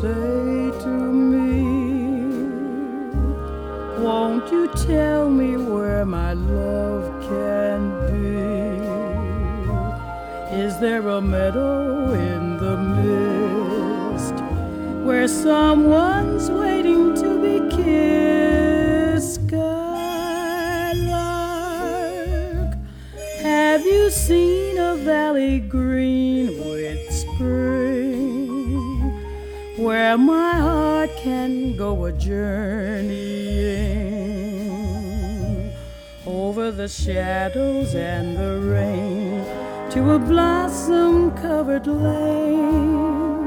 Say to me? Won't you tell me where my love can be? Is there a meadow in the mist where someone's waiting seen a valley green with spring? where my heart can go a journeying over the shadows and the rain to a blossom covered lane.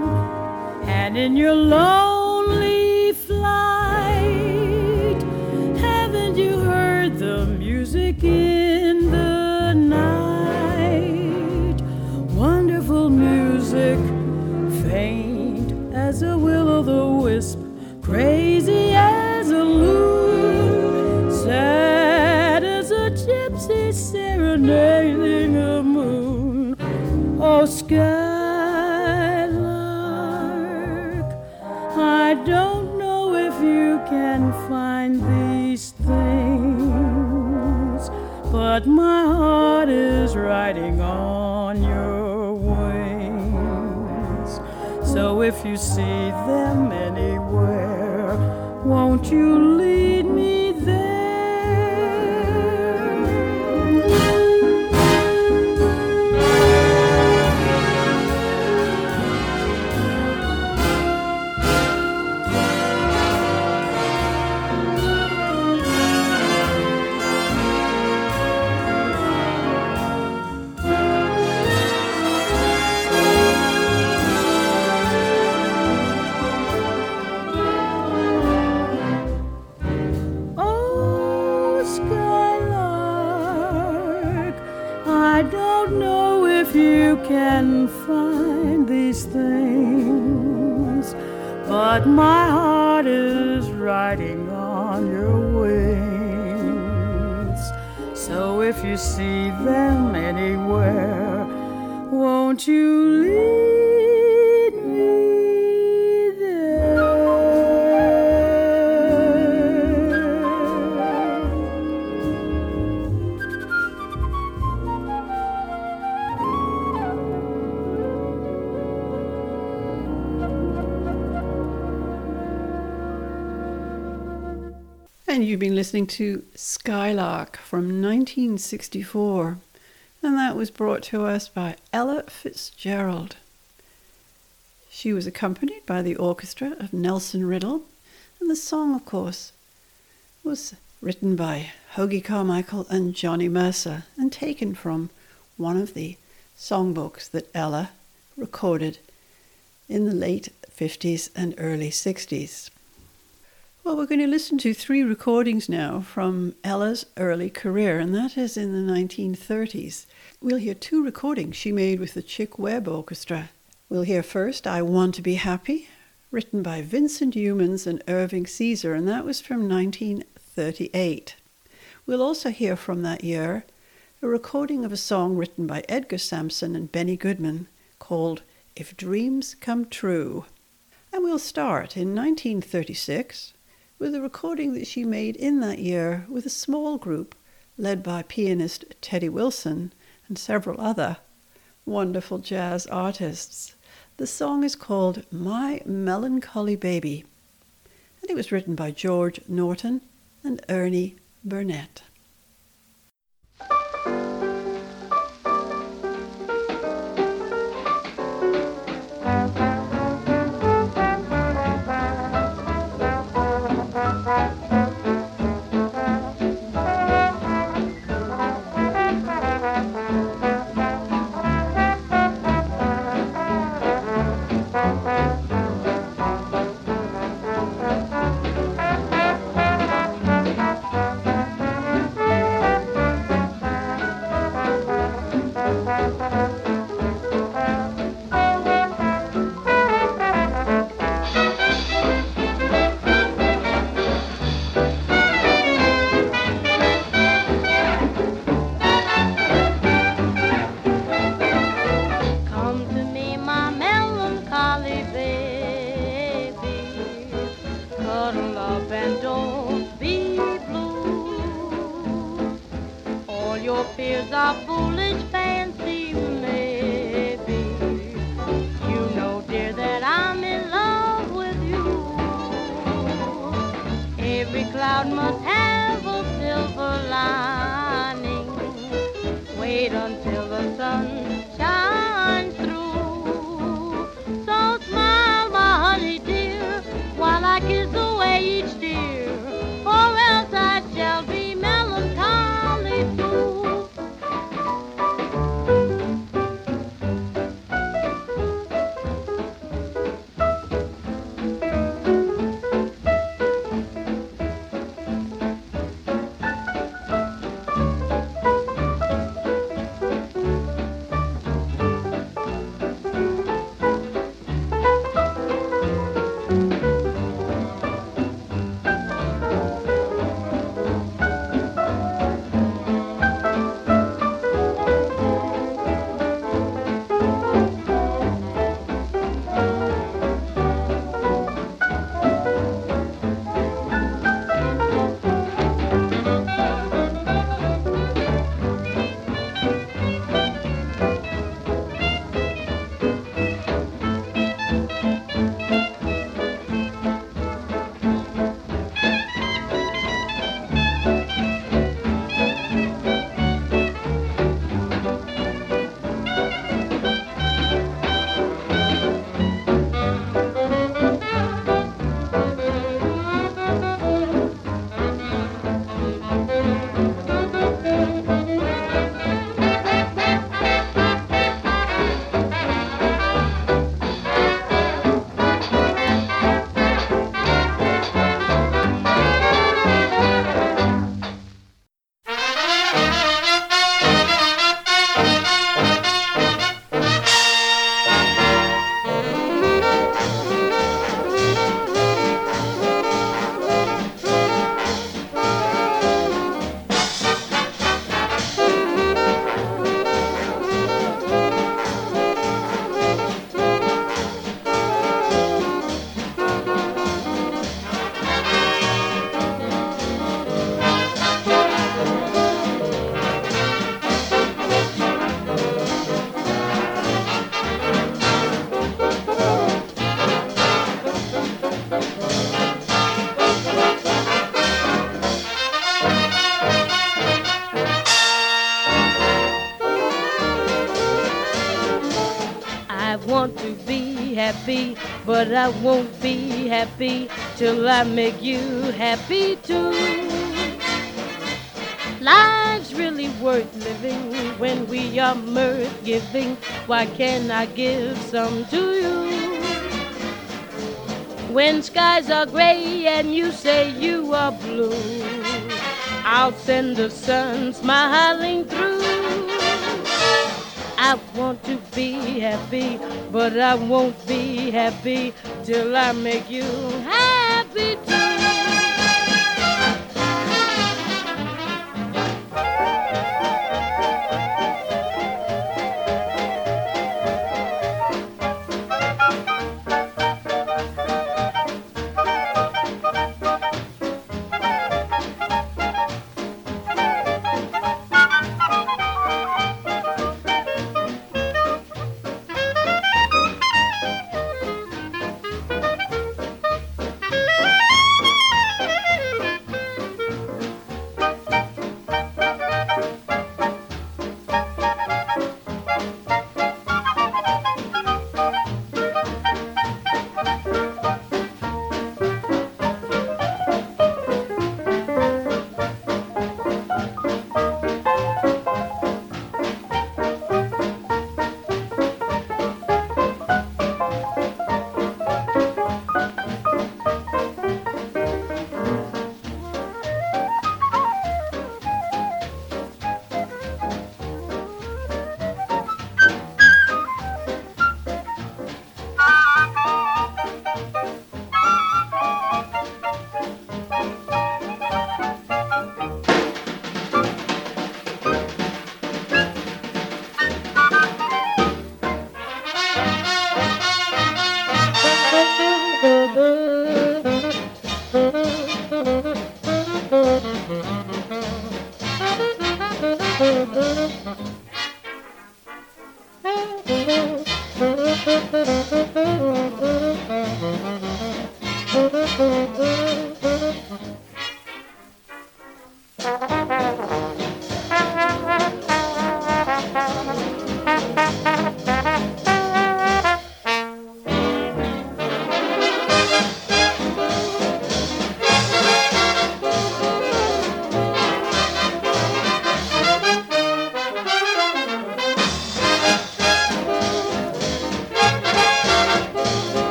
And in your lonely Skylark, I don't know if you can find these things, but my heart is riding on your wings. so if you see them anywhere, won't you but my heart is riding on your wings. So if you see them anywhere, won't you leave? Been listening to Skylark from 1964, and that was brought to us by Ella Fitzgerald. She was accompanied by the orchestra of Nelson Riddle, and the song, of course, was written by Hoagy Carmichael and Johnny Mercer and taken from one of the songbooks that Ella recorded in the late 50s and early 60s. Well, we're going to listen to three recordings now from Ella's early career, and that is in the 1930s. We'll hear two recordings she made with the Chick Webb Orchestra. We'll hear first I Want to Be Happy, written by Vincent Youmans and Irving Caesar, and that was from 1938. We'll also hear from that year a recording of a song written by Edgar Sampson and Benny Goodman called If Dreams Come True. And we'll start in 1936 with a recording that she made in that year with a small group led by pianist Teddy Wilson and several other wonderful jazz artists. The song is called My Melancholy Baby, and it was written by George Norton and Ernie Burnett. Happy, but I won't be happy till I make you happy too. Life's really worth living when we are mirth giving. Why can't I give some to you? When skies are gray and you say you are blue, I'll send the sun smiling through. I want to be happy, but I won't be happy till I make you happy too.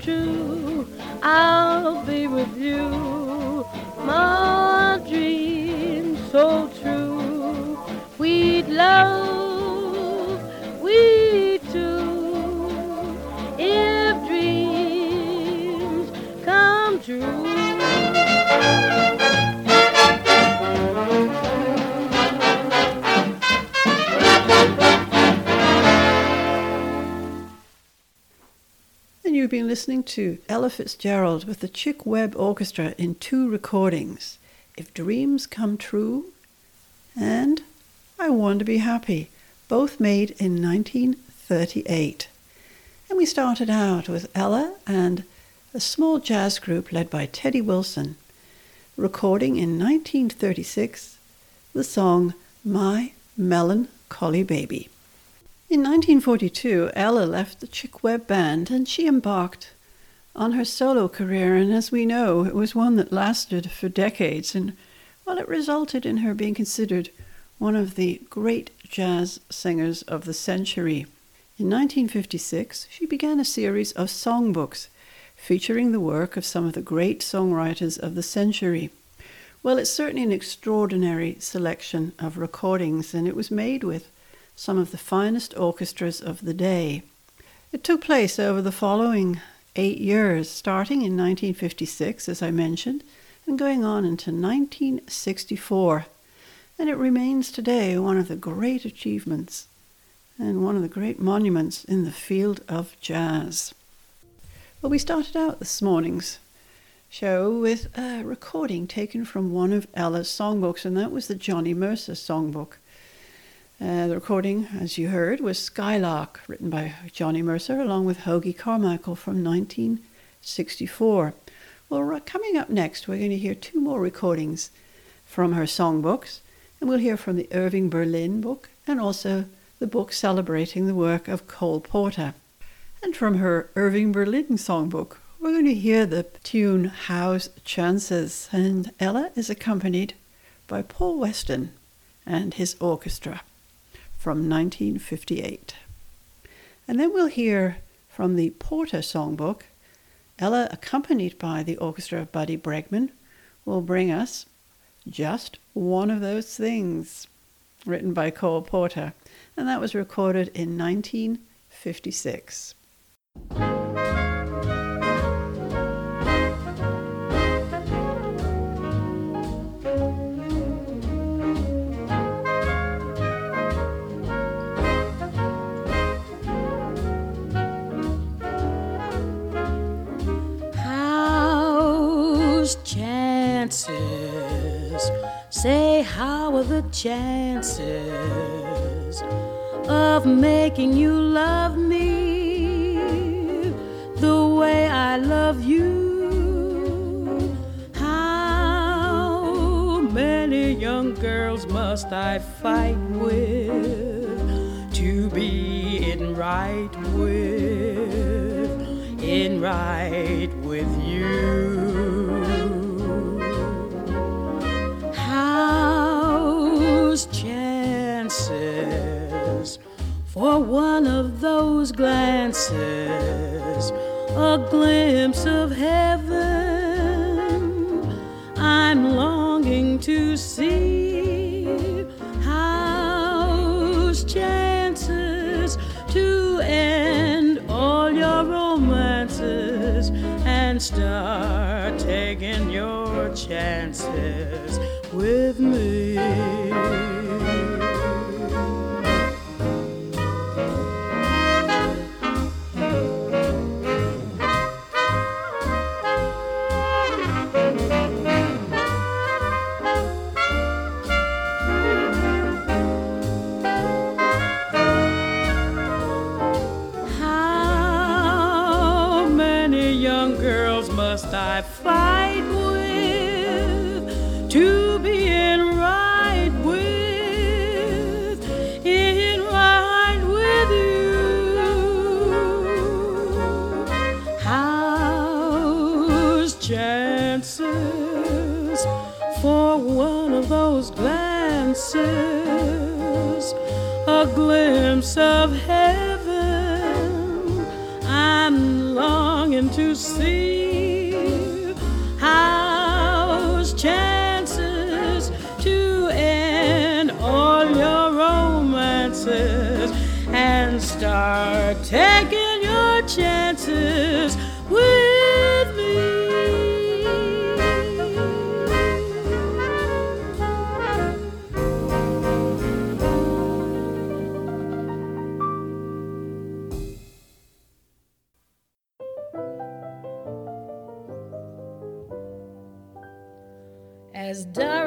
Dreams Ella Fitzgerald with the Chick Webb Orchestra in two recordings If Dreams Come True and I Want to Be Happy, both made in 1938. And we started out with Ella and a small jazz group led by Teddy Wilson, recording in 1936 the song My Melancholy Baby. In 1942, Ella left the Chick Webb Band and she embarked on her solo career, and as we know, it was one that lasted for decades, and well, it resulted in her being considered one of the great jazz singers of the century. In 1956, she began a series of songbooks featuring the work of some of the great songwriters of the century. Well, it's certainly an extraordinary selection of recordings, and it was made with some of the finest orchestras of the day. It took place over the following eight years, starting in 1956, as I mentioned, and going on into 1964. And it remains today one of the great achievements and one of the great monuments in the field of jazz. Well, we started out this morning's show with a recording taken from one of Ella's songbooks, and that was the Johnny Mercer songbook. Uh, the recording, as you heard, was Skylark, written by Johnny Mercer, along with Hoagy Carmichael from 1964. Well, coming up next, we're going to hear two more recordings from her songbooks, and we'll hear from the Irving Berlin book and also the book celebrating the work of Cole Porter. And from her Irving Berlin songbook, we're going to hear the tune How's Chances, and Ella is accompanied by Paul Weston and his orchestra from 1958. And then we'll hear from the Porter songbook, Ella, accompanied by the orchestra of Buddy Bregman, will bring us just one of those things, written by Cole Porter, and that was recorded in 1956. Say, how are the chances of making you love me the way I love you? How many young girls must I fight with to be in right with, in right with you?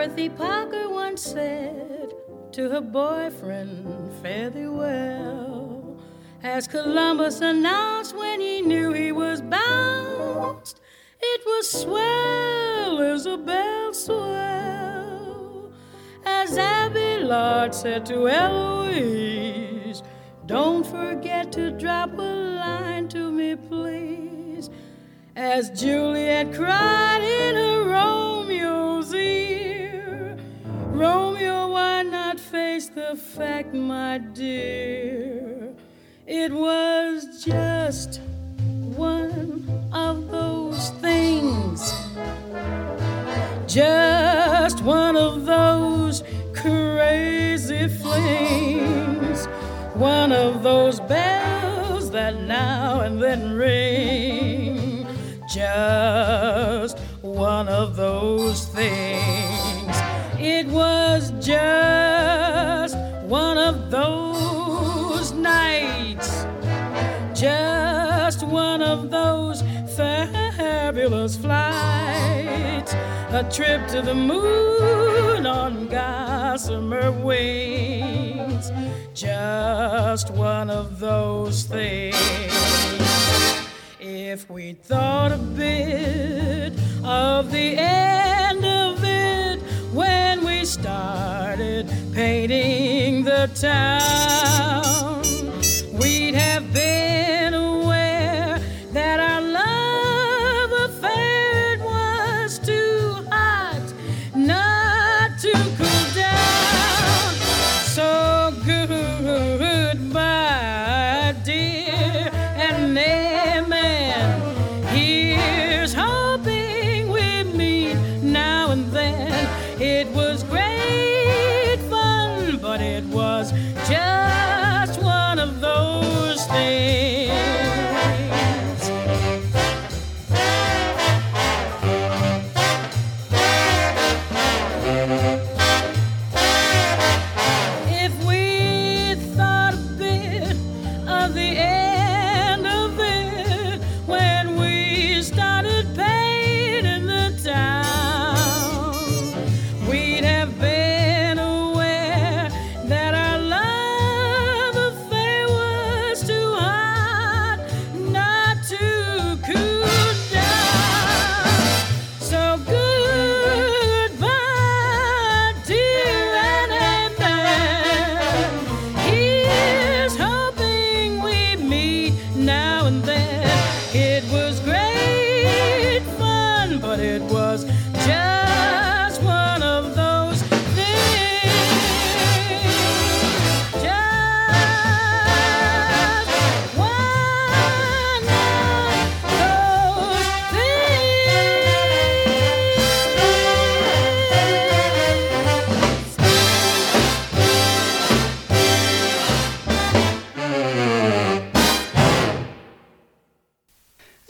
Dorothy Parker once said to her boyfriend, Fare thee well. As Columbus announced when he knew he was bounced, it was swell, Isabel, swell. As Abelard said to Eloise, Don't forget to drop a line to me, please. As Juliet cried in her ear, Romeo, why not face the fact, my dear? It was just one of those things, just one of those crazy flings, one of those bells that now and then ring. Just one of those things. It was just one of those nights. Just one of those fabulous flights. A trip to the moon on gossamer wings. Just one of those things. If we thought a bit of the end started painting the town,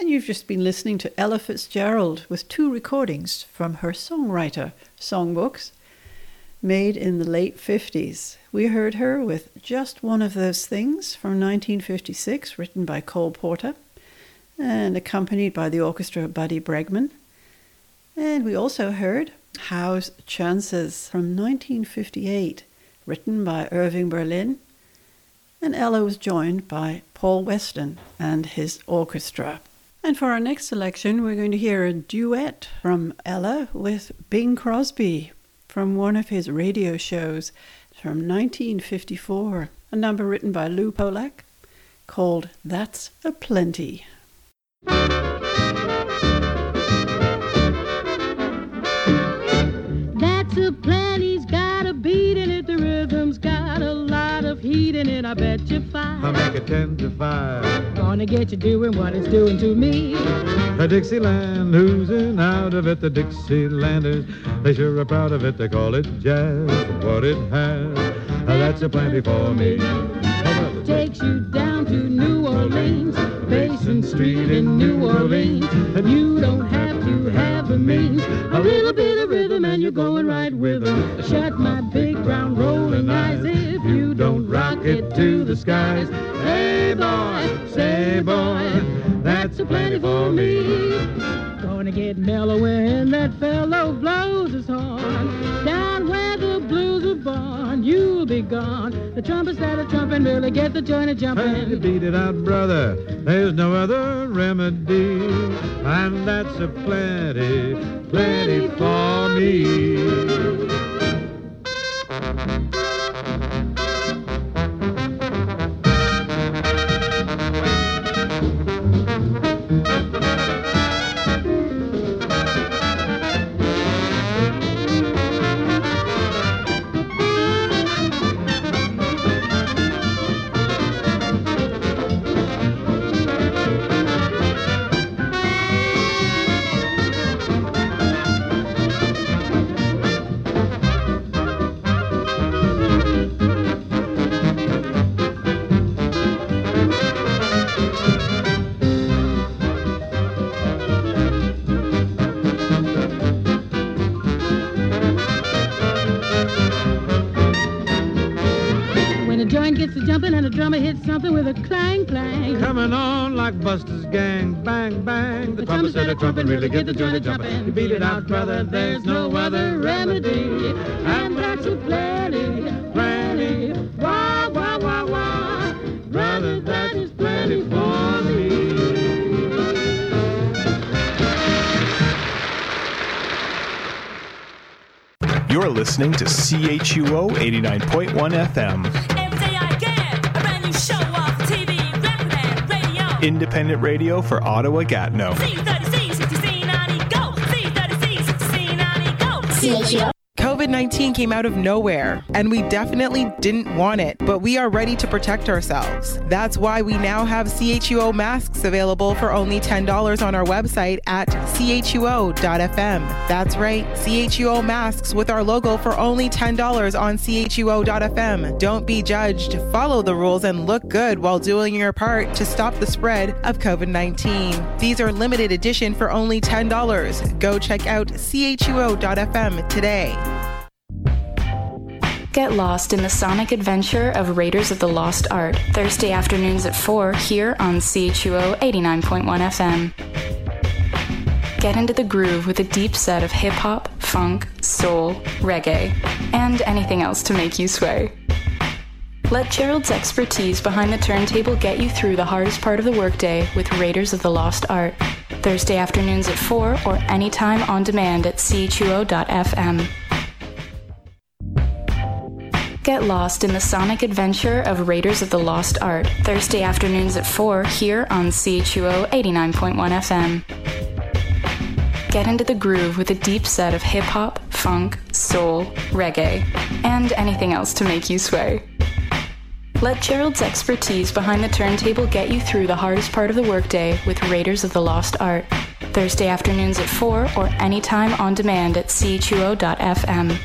And you've just been listening to Ella Fitzgerald with two recordings from her songwriter songbooks made in the late 50s. We heard her with Just One of Those Things from 1956, written by Cole Porter and accompanied by the orchestra Buddy Bregman. And we also heard How's Chances from 1958, written by Irving Berlin. And Ella was joined by Paul Weston and his orchestra. And for our next selection, we're going to hear a duet from Ella with Bing Crosby from one of his radio shows from 1954, a number written by Lew Pollack called That's a Plenty. Of heat in it. I bet you five. I make it ten to five. Gonna get you doing what it's doing to me. A Dixieland oozing out of it, the Dixielanders. They sure are proud of it. They call it jazz. What it has, uh, that's a plenty for me. Takes you down to New Orleans, Basin Street in New Orleans. And you don't have to have the means. A little bit of rhythm and you're going right with 'em. Shut my big brown rolling eyes don't rock it to the skies. Hey boy, say boy, that's a plenty for me. Gonna get mellow when that fellow blows his horn. Down where the blues are born, you'll be gone. The trumpets that are trumping really get the joint a Hey, beat it out, brother. There's no other remedy. And that's a plenty, plenty for me. Something with a clang clang. Coming on like Buster's gang, bang bang. The trumpet said a trumpet really get the joint jumping. You beat it out, brother. There's no other remedy, and that's a plenty, plenty. Wah wah wah wah. Brother, that is plenty for me. You're listening to CHUO 89.1 FM, independent radio for Ottawa Gatineau. C30C, 60C, 90, go. C30C, 60C, 90, go. COVID 19 came out of nowhere, and we definitely didn't want it, but we are ready to protect ourselves. That's why we now have CHUO masks available for only $10 on our website at chuo.fm. That's right, CHUO masks with our logo for only $10 on chuo.fm. Don't be judged, follow the rules, and look good while doing your part to stop the spread of COVID 19. These are limited edition for only $10. Go check out chuo.fm today. Get lost in the sonic adventure of Raiders of the Lost Art, Thursday afternoons at 4 here on CHUO 89.1 FM. Get into the groove with a deep set of hip hop, funk, soul, reggae, and anything else to make you sway. Let Gerald's expertise behind the turntable get you through the hardest part of the workday with Raiders of the Lost Art, Thursday afternoons at 4 or anytime on demand at chuo.fm. Get lost in the sonic adventure of Raiders of the Lost Art, Thursday afternoons at 4 here on CHUO 89.1 FM. Get into the groove with a deep set of hip hop, funk, soul, reggae, and anything else to make you sway. Let Gerald's expertise behind the turntable get you through the hardest part of the workday with Raiders of the Lost Art, Thursday afternoons at 4 or anytime on demand at chuo.fm.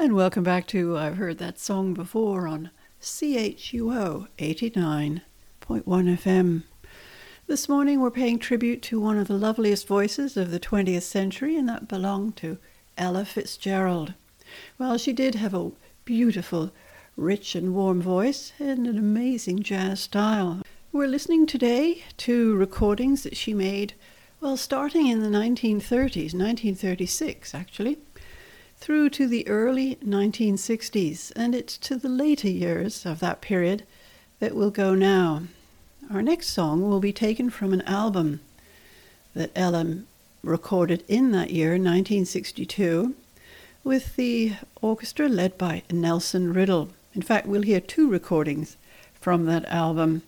And welcome back to I've heard that song before on CHUO 89.1 FM. This morning we're paying tribute to one of the loveliest voices of the 20th century, and that belonged to Ella Fitzgerald. Well, she did have a beautiful, rich, and warm voice and an amazing jazz style. We're listening today to recordings that she made, well, starting in the 1930s, 1936 actually through to the early 1960s, and it's to the later years of that period that we'll go now. Our next song will be taken from an album that Ella recorded in that year, 1962, with the orchestra led by Nelson Riddle. In fact, we'll hear two recordings from that album.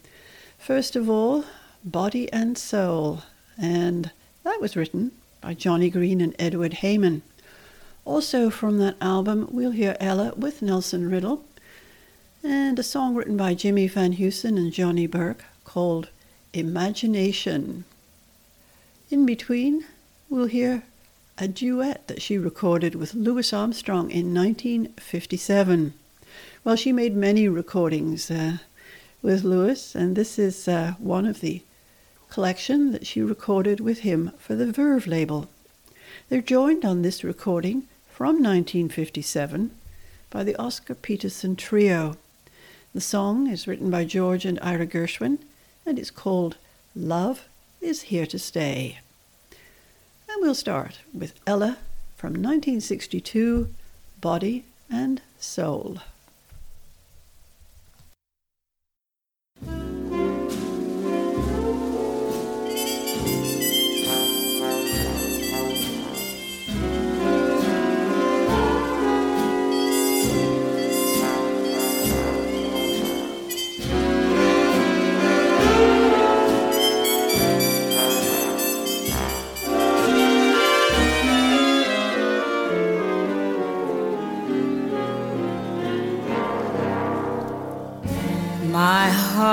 First of all, Body and Soul, and that was written by Johnny Green and Edward Heyman. Also from that album, we'll hear Ella with Nelson Riddle and a song written by Jimmy Van Heusen and Johnny Burke called Imagination. In between, we'll hear a duet that she recorded with Louis Armstrong in 1957. Well, she made many recordings uh, with Louis, and this is uh, one of the collection that she recorded with him for the Verve label. They're joined on this recording from 1957 by the Oscar Peterson Trio. The song is written by George and Ira Gershwin and it's called Love is Here to Stay. And we'll start with Ella from 1962 Body and Soul.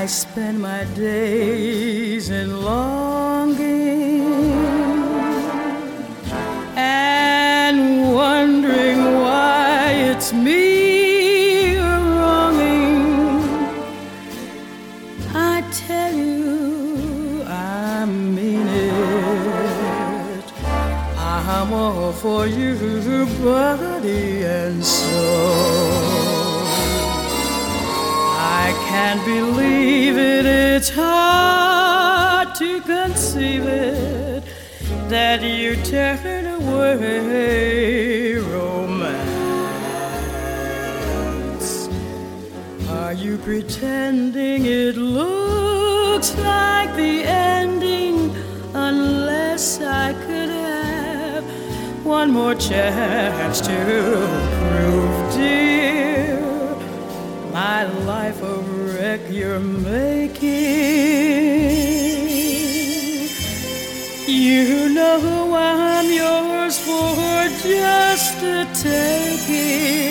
I spend my days in longing and wondering why it's me wronging. I tell you, I mean it. I'm all for you, body and soul. Can't believe it, it's hard to conceive it that you turn away romance. Are you pretending it looks like the ending unless I could have one more chance to prove, dear? my life you're making. You know I'm yours for just the taking.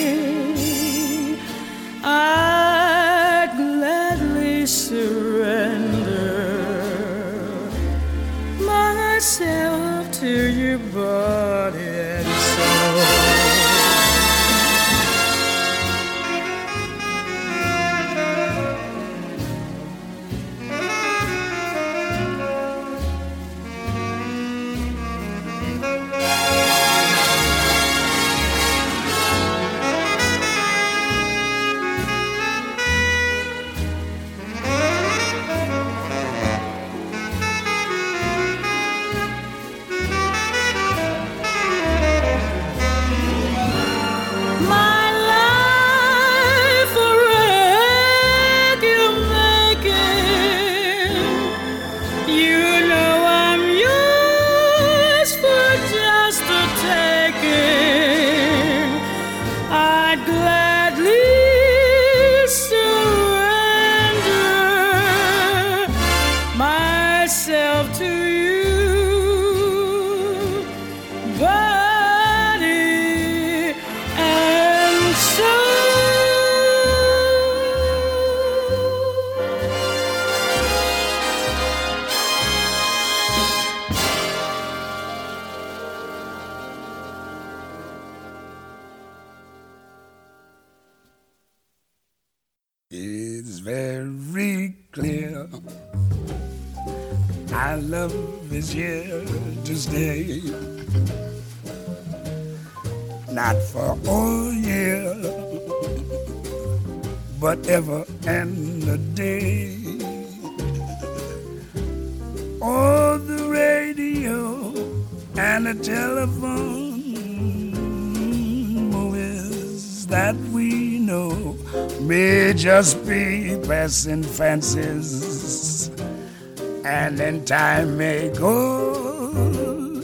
Passing fancies, and in time may go.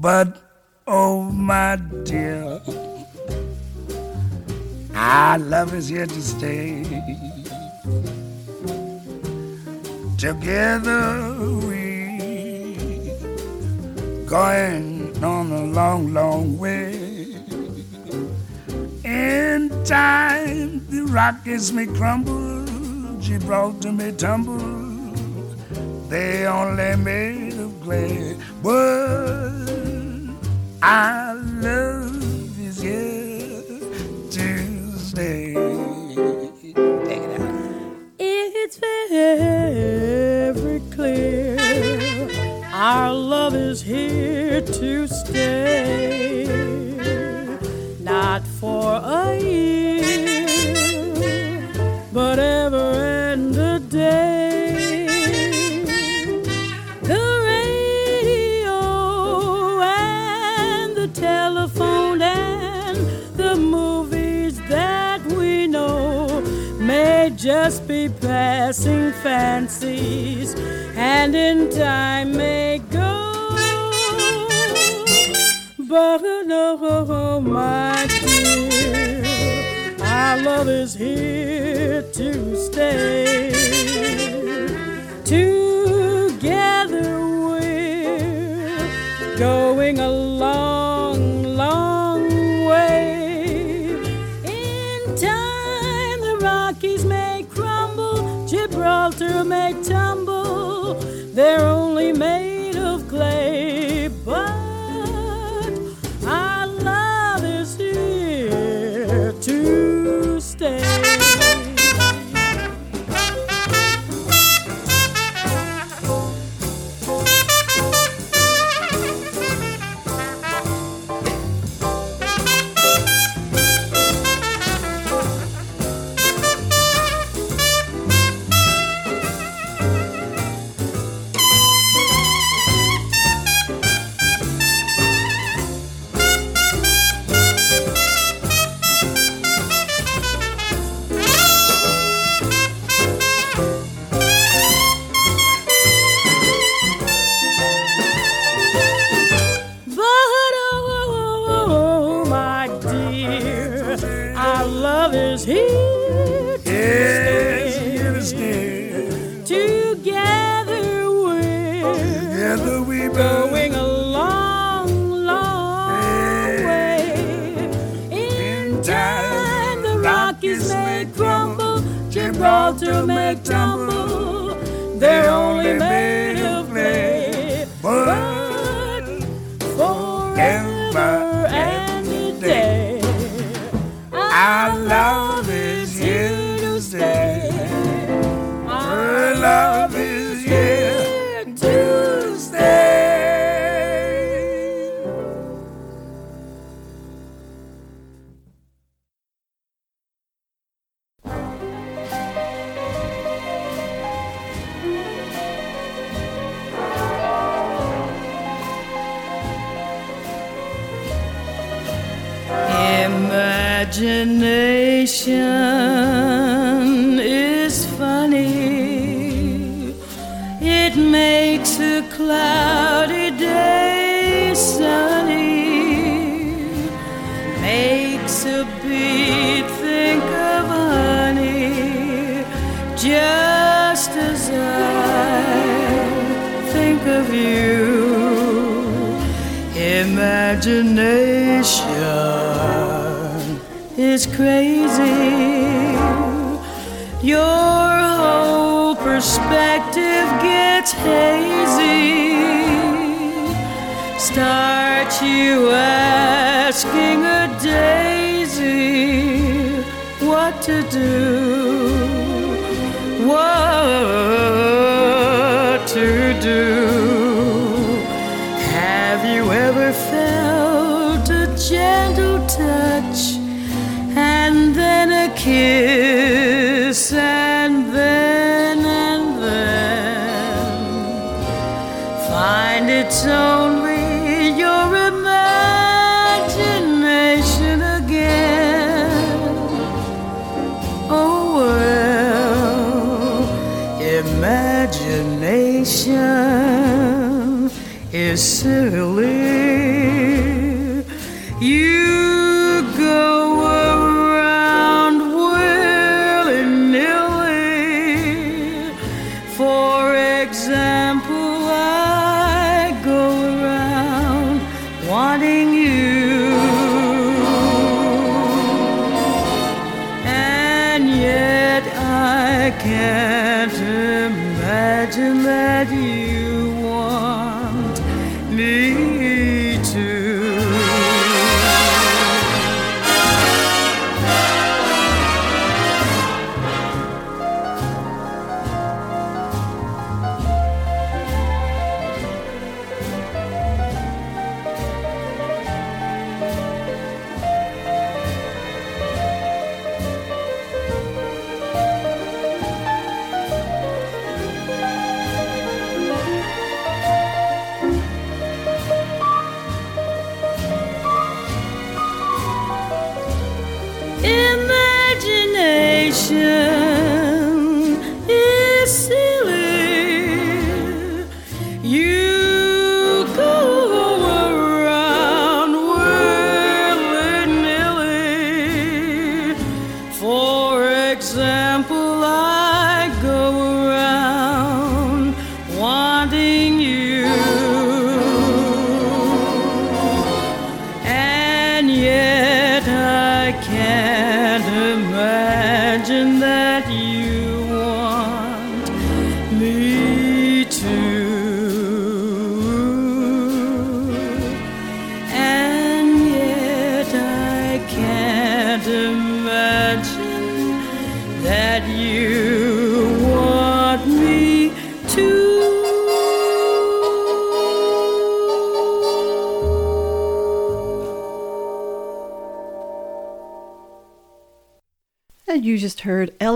But oh, my dear, our love is here to stay. Together we going on a long, long way. In time, the Rockies may crumble, Gibraltar me tumble. They only made of clay, but our love is here to stay. Take it out. It's very clear our love is here to stay, not for a year, may just be passing fancies and in time may go. But oh, my dear, our love is here to stay. Together we're going a master may tumble. Their own Imagination is funny. It makes a cloudy day sunny. Makes a bee think of honey. Just as I think of you. Imagination is crazy. Your whole perspective gets hazy. Start you asking a daisy what to do. Whoa. It's only your imagination again. Oh well, imagination is silly. can't imagine that you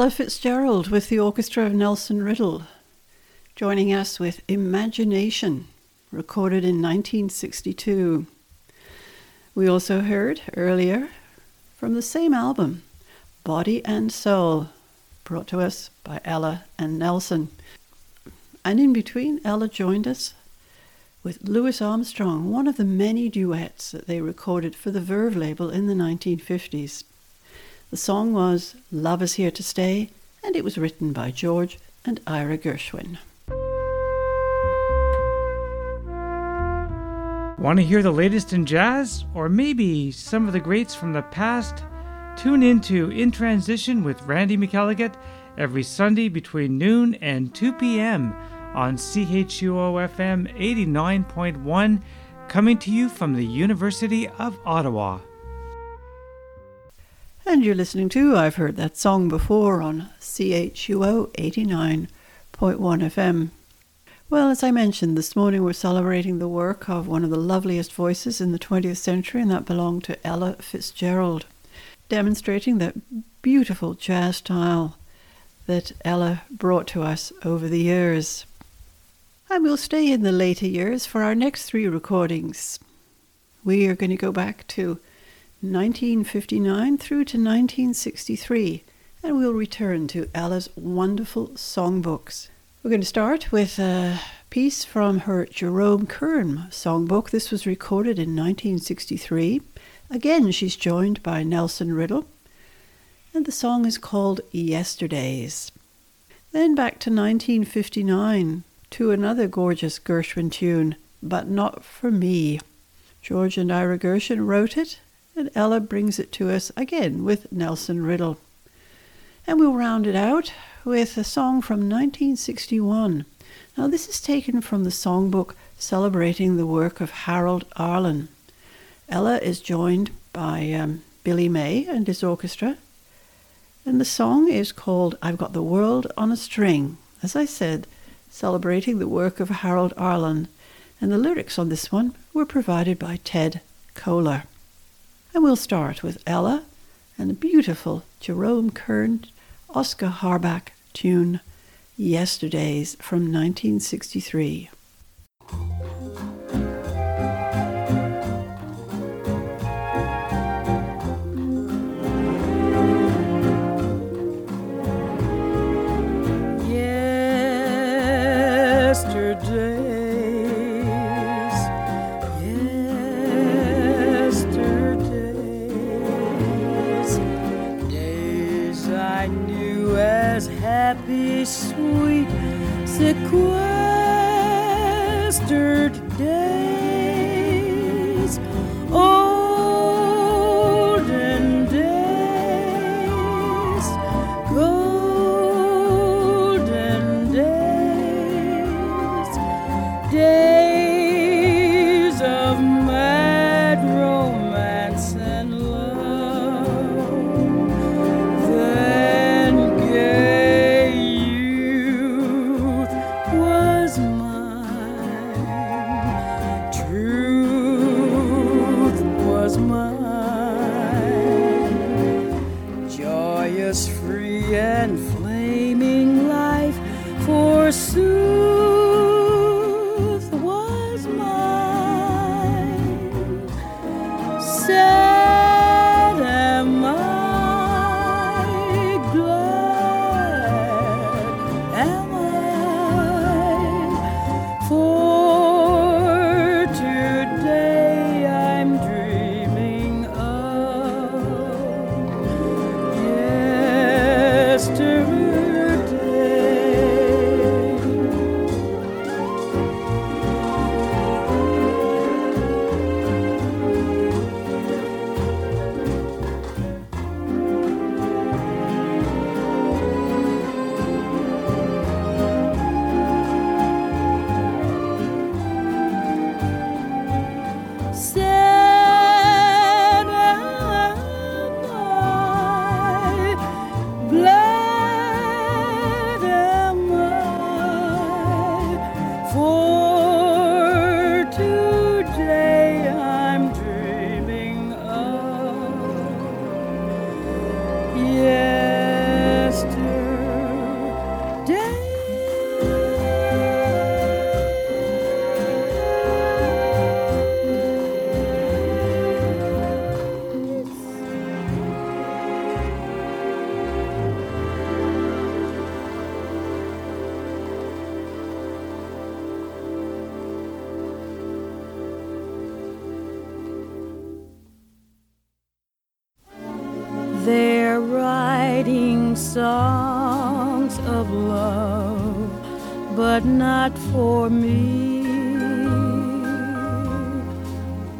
Ella Fitzgerald with the orchestra of Nelson Riddle, joining us with Imagination, recorded in 1962. We also heard earlier from the same album, Body and Soul, brought to us by Ella and Nelson. And in between, Ella joined us with Louis Armstrong, one of the many duets that they recorded for the Verve label in the 1950s. The song was Love is Here to Stay, and it was written by George and Ira Gershwin. Want to hear the latest in jazz? Or maybe some of the greats from the past? Tune in to In Transition with Randy McElligott every Sunday between noon and 2 p.m. on CHUO FM 89.1, coming to you from the University of Ottawa. And you're listening to I've Heard That Song Before on CHUO 89.1 FM. Well, as I mentioned, this morning we're celebrating the work of one of the loveliest voices in the 20th century, and that belonged to Ella Fitzgerald, demonstrating that beautiful jazz style that Ella brought to us over the years. And we'll stay in the later years for our next three recordings. We are going to go back to 1959 through to 1963, and we'll return to Ella's wonderful songbooks. We're going to start with a piece from her Jerome Kern songbook. This was recorded in 1963. Again, she's joined by Nelson Riddle, and the song is called Yesterdays. Then back to 1959 to another gorgeous Gershwin tune, But Not For Me. George and Ira Gershwin wrote it, and Ella brings it to us again with Nelson Riddle. And we'll round it out with a song from 1961. Now, this is taken from the songbook celebrating the work of Harold Arlen. Ella is joined by um, Billy May and his orchestra, and the song is called I've Got the World on a String. As I said, celebrating the work of Harold Arlen, and the lyrics on this one were provided by Ted Koehler. And we'll start with Ella and the beautiful Jerome Kern Oscar Harbach tune, Yesterdays from 1963. Sequestered days, flaming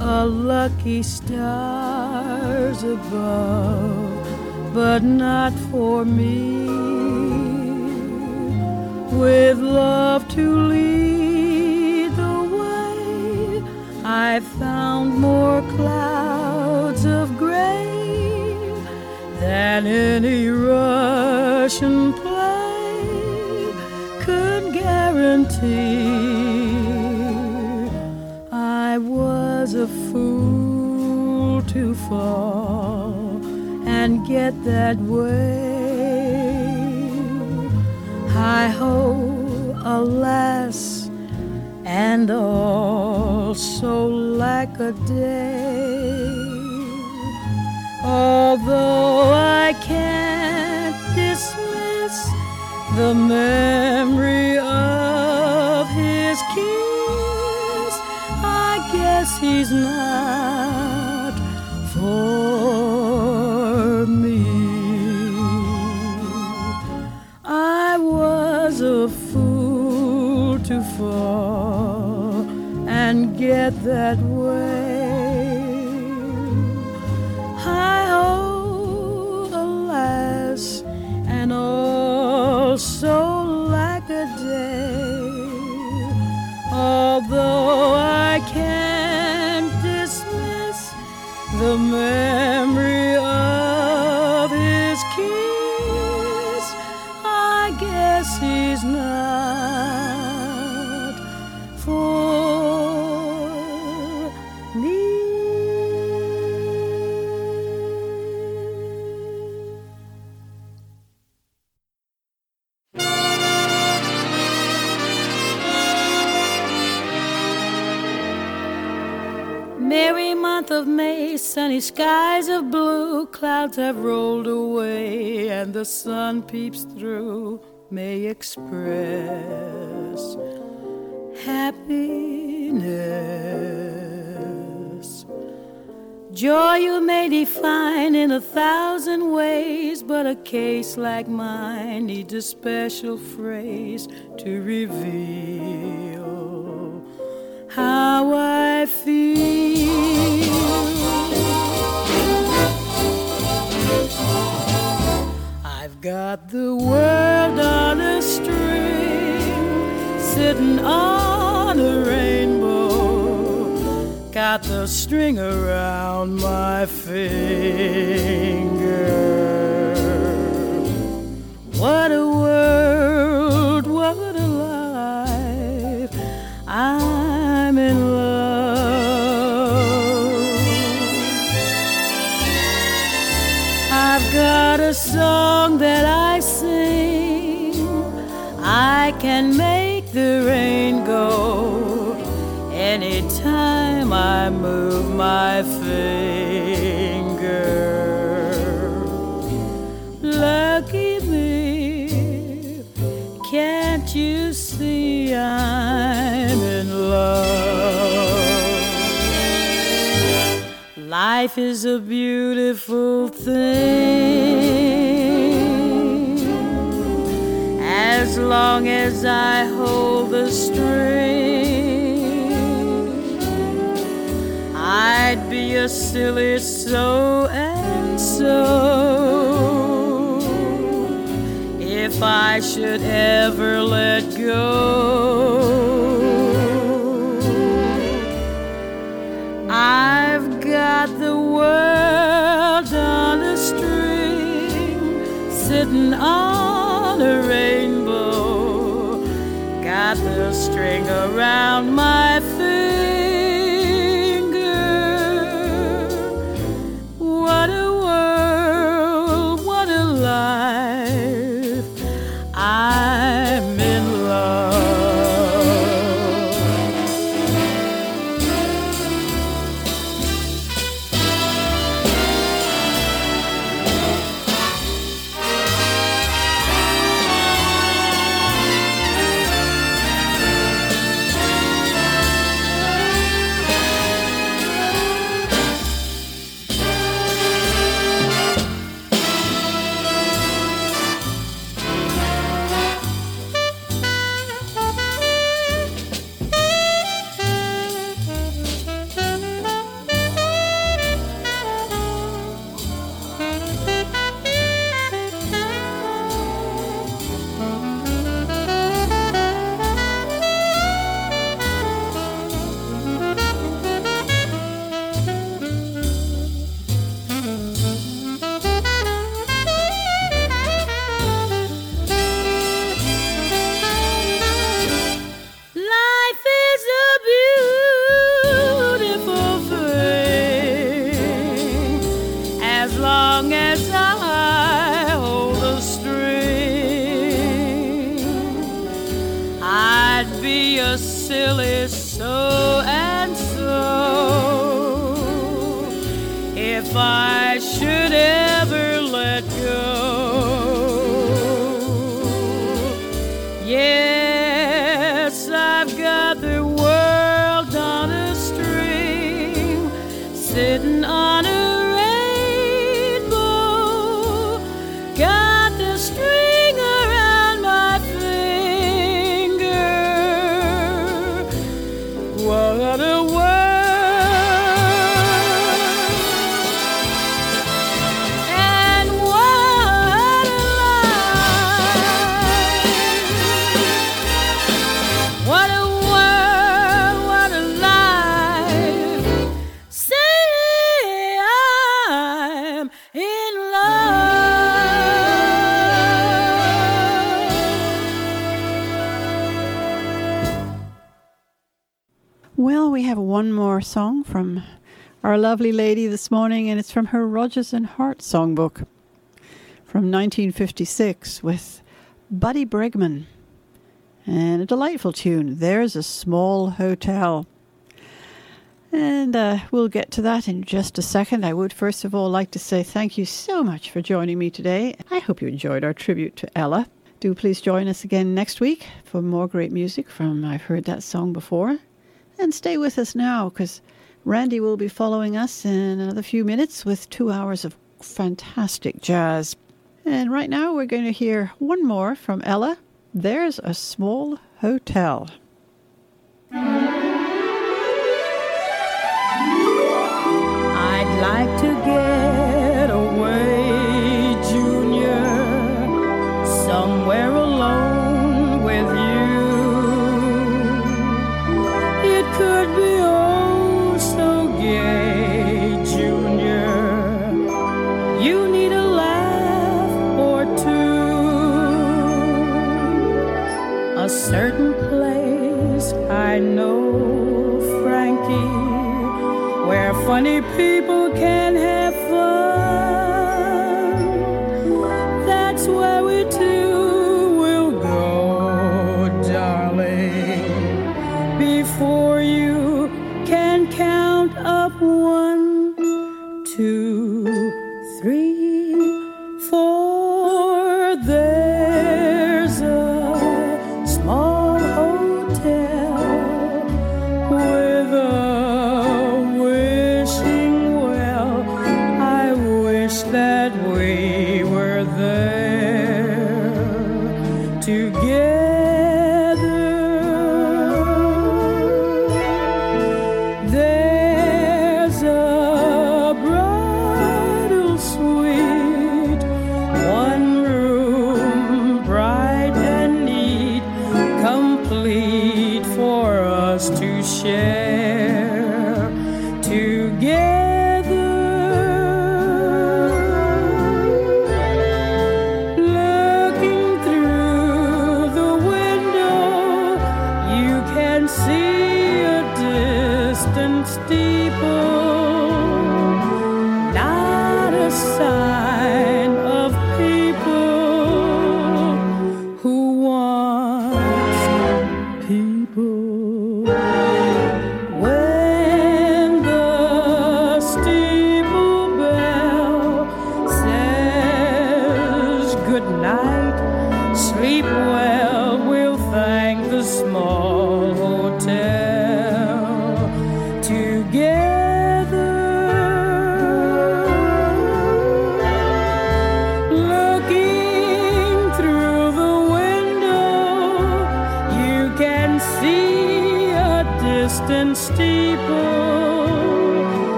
A lucky stars above, but not for me. With love to lead the way, I found more clouds of gray than any Russian play could guarantee. Was a fool to fall and get that way. Hi ho, alas, and all so like a day. Although I can't dismiss the memory of he's not for me. I was a fool to fall and get that way. The memory month of May, sunny skies of blue, clouds have rolled away, and the sun peeps through. May express happiness. Joy you may define in a thousand ways, but a case like mine needs a special phrase to reveal how I feel. Got the world on a string, sitting on a rainbow. Got the string around my finger. What a world, what a life. I'm my finger. Lucky me, can't you see I'm in love? Life is a beautiful thing as long as I hold the string. I'd be a silly so and so if I should ever let go. I've got the world on a string, sitting on a rainbow. Got the string around my lovely lady this morning, and it's from her Rodgers and Hart songbook from 1956 with Buddy Bregman. And a delightful tune, There's a Small Hotel. And uh, we'll get to that in just a second. I would first of all like to say thank you so much for joining me today. I hope you enjoyed our tribute to Ella. Do please join us again next week for more great music from I've Heard That Song Before. And stay with us now because Randy will be following us in another few minutes with two hours of fantastic jazz. And right now we're going to hear one more from Ella. There's a small hotel. Funny people can have